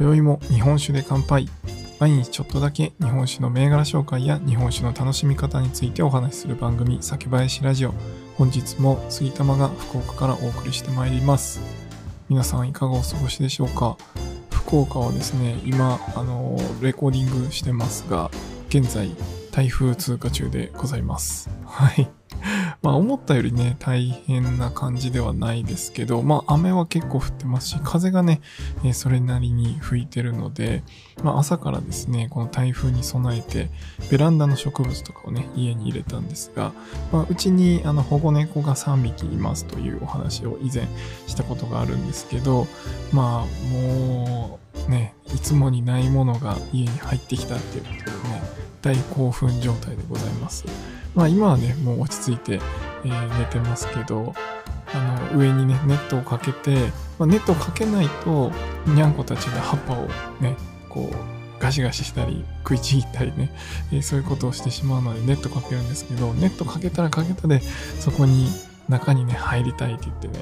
今宵も日本酒で乾杯。毎日ちょっとだけ日本酒の銘柄紹介や日本酒の楽しみ方についてお話しする番組、酒林ラジオ。本日も杉玉が福岡からお送りしてまいります。皆さんいかがお過ごしでしょうか？福岡はですね、今、あの、レコーディングしてますが、現在、台風通過中でございます。はい。まあ思ったよりね、大変な感じではないですけど、まあ雨は結構降ってますし、風がね、え、それなりに吹いてるので、まあ朝からですね、この台風に備えて、ベランダの植物とかをね、家に入れたんですが、まあうちにあの保護猫が3匹いますというお話を以前したことがあるんですけど、まあもうね、いつもにないものが家に入ってきたっていうことでね、大興奮状態でございます。まあ今はね、もう落ち着いて、えー、寝てますけど、あの、上にね、ネットをかけて、まあ、ネットをかけないと、にゃんこたちが葉っぱをね、こう、ガシガシしたり、食いちぎったりね、えー、そういうことをしてしまうので、ネットかけるんですけど、ネットかけたらかけたで、そこに、中にね、入りたいって言ってね、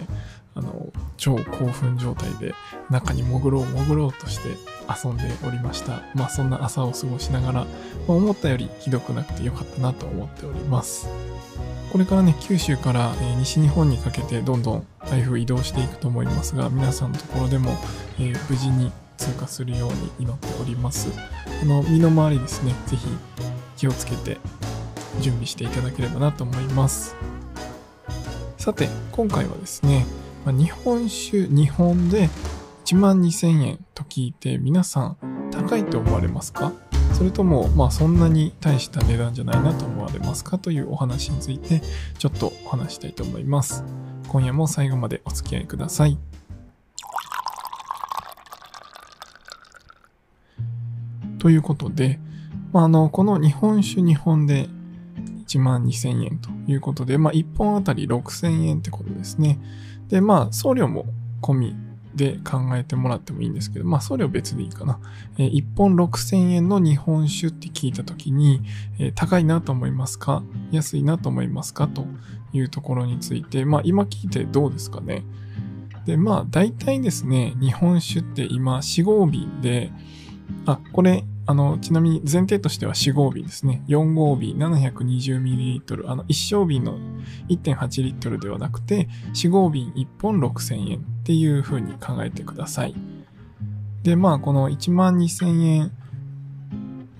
あの、超興奮状態で中に潜ろう潜ろうとして遊んでおりました。まあそんな朝を過ごしながら、まあ、思ったよりひどくなくてよかったなと思っております。これからね、九州から、西日本にかけてどんどん台風移動していくと思いますが、皆さんのところでも、えー、無事に通過するように祈っております。あの、身の回りですね、ぜひ気をつけて準備していただければなと思います。さて、今回はですね、まあ、日本酒2本で1万2000円と聞いて皆さん高いと思われますか？それとも、まあそんなに大した値段じゃないなと思われますか？というお話についてちょっとお話したいと思います。今夜も最後までお付き合いください。ということで、まあ、あの、この日本酒2本で1万2000円ということで、まあ、1本あたり6000円ってことですね。で、まあ、送料も込みで考えてもらってもいいんですけど、まあ、送料別でいいかな。えー、1本6000円の日本酒って聞いた時に、えー、高いなと思いますか？安いなと思いますか？というところについて、まあ、今聞いてどうですかね？で、まあ、大体ですね、日本酒って今4、5瓶で、あ、これあの、ちなみに前提としては4合瓶ですね。4合瓶 720ml。あの、1升瓶の1.8リットルではなくて、4合瓶1本6000円っていう風に考えてください。で、まあ、この1万2000円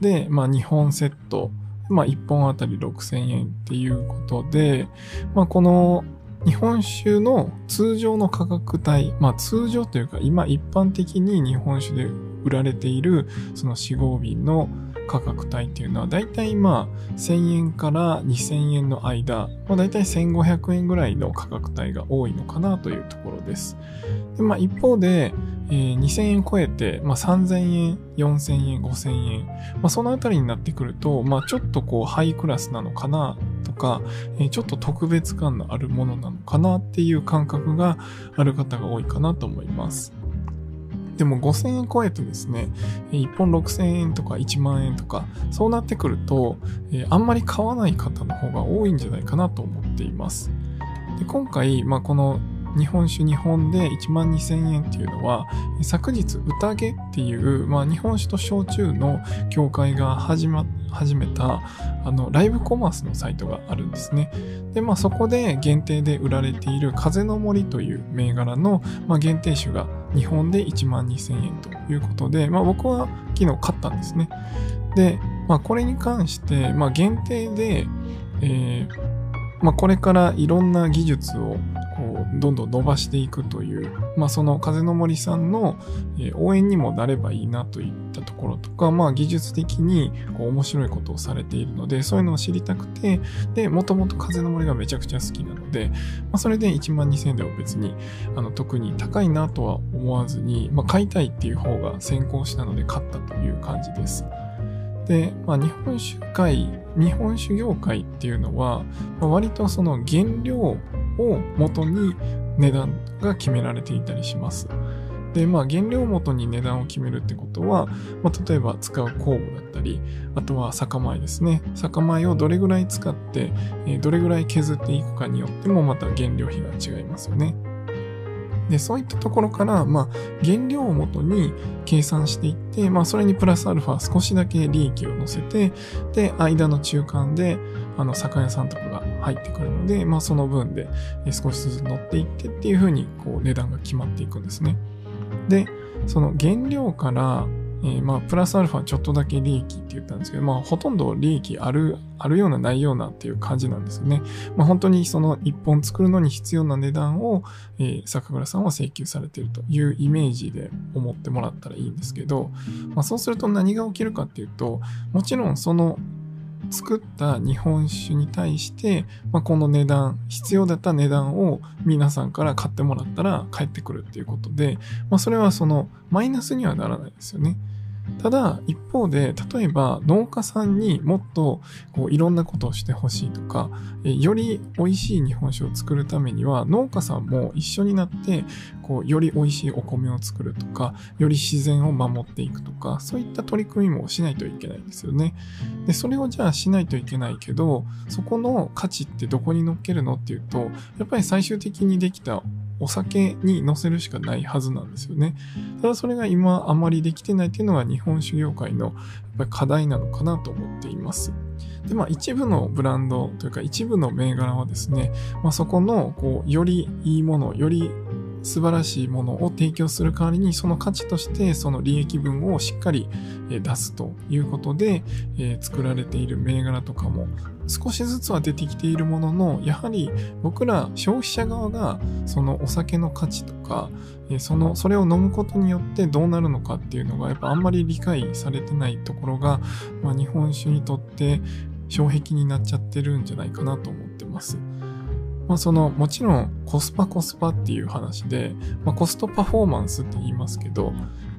で、まあ、2本セット、まあ、1本あたり6000円っていうことで、まあ、この日本酒の通常の価格帯、まあ通常というか今一般的に日本酒で売られているその4合瓶の価格帯っていうのはだいたいまあ1000円から2000円の間、まあ、だいたい1500円ぐらいの価格帯が多いのかなというところです。でまあ、一方で、えー、2000円超えて、まあ、3000円、4000円、5000円、まあ、そのあたりになってくると、まあ、ちょっとこうハイクラスなのかなとか、えー、ちょっと特別感のあるものなのかなっていう感覚がある方が多いかなと思います。でも5000円超えてですね、1本6000円とか1万円とか、そうなってくると、あんまり買わない方の方が多いんじゃないかなと思っています。で今回、まあ、この日本酒2本で1万2000円っていうのは、昨日、宴っていう、まあ、日本酒と焼酎の協会が始ま、始めた、あの、ライブコマースのサイトがあるんですね。で、まあ、そこで限定で売られている風の森という銘柄の、まあ、限定酒が日本で1万2000円ということで、まあ、僕は昨日買ったんですね。で、まあ、これに関して、まあ、限定で、えーまあ、これからいろんな技術をどんどん伸ばしていくという、まあ、その風の森さんの、応援にもなればいいなといったところとか、まあ、技術的にこう面白いことをされているので、そういうのを知りたくて、で、もともと風の森がめちゃくちゃ好きなので、まあ、それで1万2000円では別に、あの、特に高いなとは思わずに、まあ、買いたいっていう方が先行したので買ったという感じです。で、まあ、日本酒界、日本酒業界っていうのは、割とその原料を元に値段が決められていたりします。で、まあ原料元に値段を決めるってことは、まあ、例えば使う酵母だったり、あとは酒米ですね。酒米をどれぐらい使って、えどれぐらい削っていくかによってもまた原料費が違いますよね。で、そういったところから、まあ、原料をもとに計算していって、まあ、それにプラスアルファ少しだけ利益を乗せて、で、間の中間で、あの、酒屋さんとかが入ってくるので、まあ、その分で少しずつ乗っていってっていうふうに、こう、値段が決まっていくんですね。で、その原料から、えー、まあ、プラスアルファちょっとだけ利益って言ったんですけど、まあ、ほとんど利益ある、あるようなないようなっていう感じなんですよね。まあ、本当にその1本作るのに必要な値段を、えー、坂倉さんは請求されているというイメージで思ってもらったらいいんですけど、まあ、そうすると何が起きるかっていうと、もちろんその作った日本酒に対して、まあ、この値段、必要だった値段を皆さんから買ってもらったら返ってくるっていうことで、まあ、それはそのマイナスにはならないですよね。ただ、一方で、例えば農家さんにもっとこういろんなことをしてほしいとか、より美味しい日本酒を作るためには、農家さんも一緒になって、こう、より美味しいお米を作るとか、より自然を守っていくとか、そういった取り組みもしないといけないんですよね。で、それをじゃあしないといけないけど、そこの価値ってどこに乗っけるのっていうと、やっぱり最終的にできたお酒に乗せるしかないはずなんですよね。ただそれが今あまりできてないっていうのが日本酒業界のやっぱり課題なのかなと思っています。で、まあ一部のブランドというか一部の銘柄はですね、まあそこのこうよりいいもの、より素晴らしいものを提供する代わりにその価値としてその利益分をしっかり出すということで、作られている銘柄とかも少しずつは出てきているものの、やはり僕ら消費者側がそのお酒の価値とか、その、それを飲むことによってどうなるのかっていうのがやっぱあんまり理解されてないところが、まあ、日本酒にとって障壁になっちゃってるんじゃないかなと思ってます。まあその、もちろんコスパコスパっていう話で、まあコストパフォーマンスって言いますけど、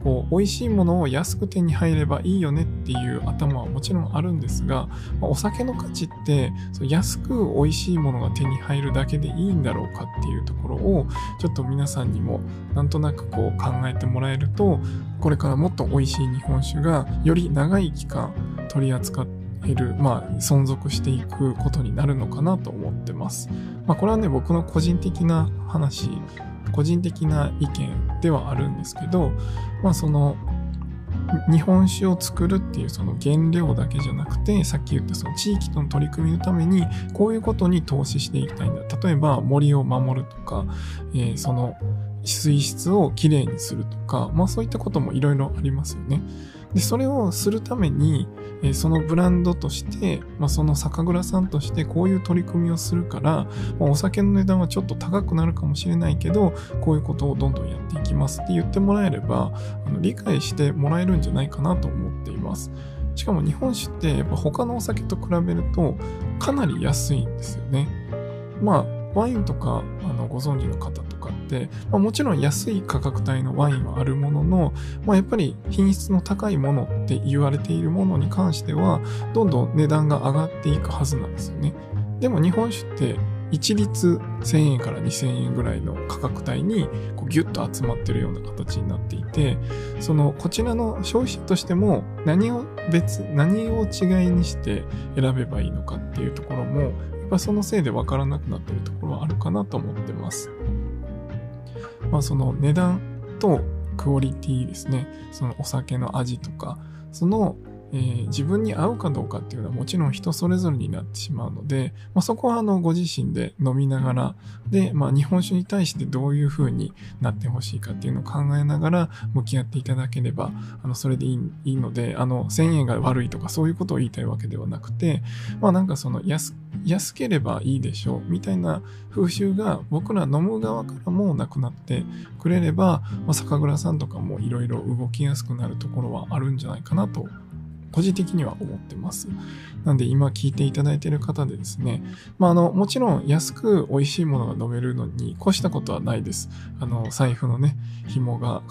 こう、美味しいものを安く手に入ればいいよねっていう頭はもちろんあるんですが、まあ、お酒の価値って、そ安く美味しいものが手に入るだけでいいんだろうかっていうところを、ちょっと皆さんにもなんとなくこう考えてもらえると、これからもっと美味しい日本酒がより長い期間取り扱っている、まあ、存続していくことになるのかなと思ってます。まあ、これはね、僕の個人的な話個人的な意見ではあるんですけど、まあその、日本酒を作るっていうその原料だけじゃなくて、さっき言ったその地域との取り組みのために、こういうことに投資していきたいんだ。例えば森を守るとか、えー、その水質をきれいにするとか、まあそういったこともいろいろありますよね。で、それをするために、えそのブランドとして、まあ、その酒蔵さんとしてこういう取り組みをするから、まあ、お酒の値段はちょっと高くなるかもしれないけど、こういうことをどんどんやっていきますって言ってもらえれば、あの理解してもらえるんじゃないかなと思っています。しかも日本酒ってやっぱ他のお酒と比べるとかなり安いんですよね。まあワインとかあのご存知の方かって、まあ、もちろん安い価格帯のワインはあるものの、まあ、やっぱり品質の高いものって言われているものに関しては、どんどん値段が上がっていくはずなんですよね。でも日本酒って一律1000円から2000円ぐらいの価格帯にこうギュッと集まってるような形になっていて、そのこちらの消費者としても何を別、何を違いにして選べばいいのかっていうところもまあ、そのせいでわからなくなってるところはあるかなと思ってます。まあ、その値段とクオリティですね。そのお酒の味とか、そのえー、自分に合うかどうかっていうのはもちろん人それぞれになってしまうので、まあ、そこはあのご自身で飲みながら、で、まあ、日本酒に対してどういう風になってほしいかっていうのを考えながら向き合っていただければ、あの、それでいいいいので、あの、1000円が悪いとかそういうことを言いたいわけではなくて、まあなんかその安、安ければいいでしょうみたいな風習が僕ら飲む側からもなくなってくれれば、まあ、酒蔵さんとかもいろいろ動きやすくなるところはあるんじゃないかなと個人的には思ってます。なんで今聞いていただいている方でですね、まあ、あの、もちろん安く美味しいものが飲めるのに越したことはないです。あの、財布のね、紐が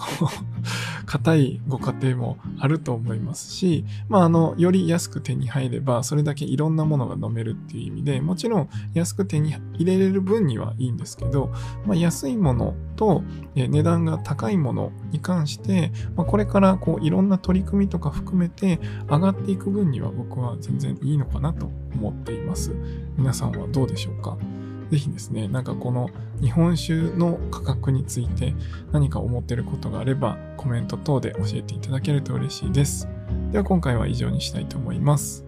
硬いご家庭もあると思いますし、まあ、あの、より安く手に入れば、それだけいろんなものが飲めるっていう意味で、もちろん安く手に入れれる分にはいいんですけど、まあ、安いものと値段が高いものに関して、まあ、これからこういろんな取り組みとか含めて上がっていく分には僕は全然いいのかなと思っています。皆さんはどうでしょうか？ぜひですね、なんかこの日本酒の価格について何か思ってることがあればコメント等で教えていただけると嬉しいです。では今回は以上にしたいと思います。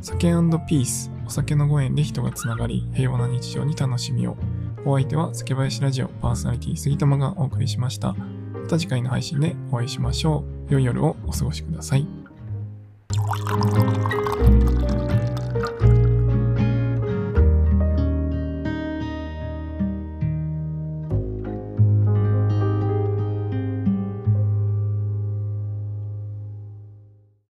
酒ピース、お酒のご縁で人がつながり、平和な日常に楽しみを。お相手は酒林ラジオパーソナリティ杉玉がお送りしました。また次回の配信でお会いしましょう。良い夜をお過ごしください。えっ?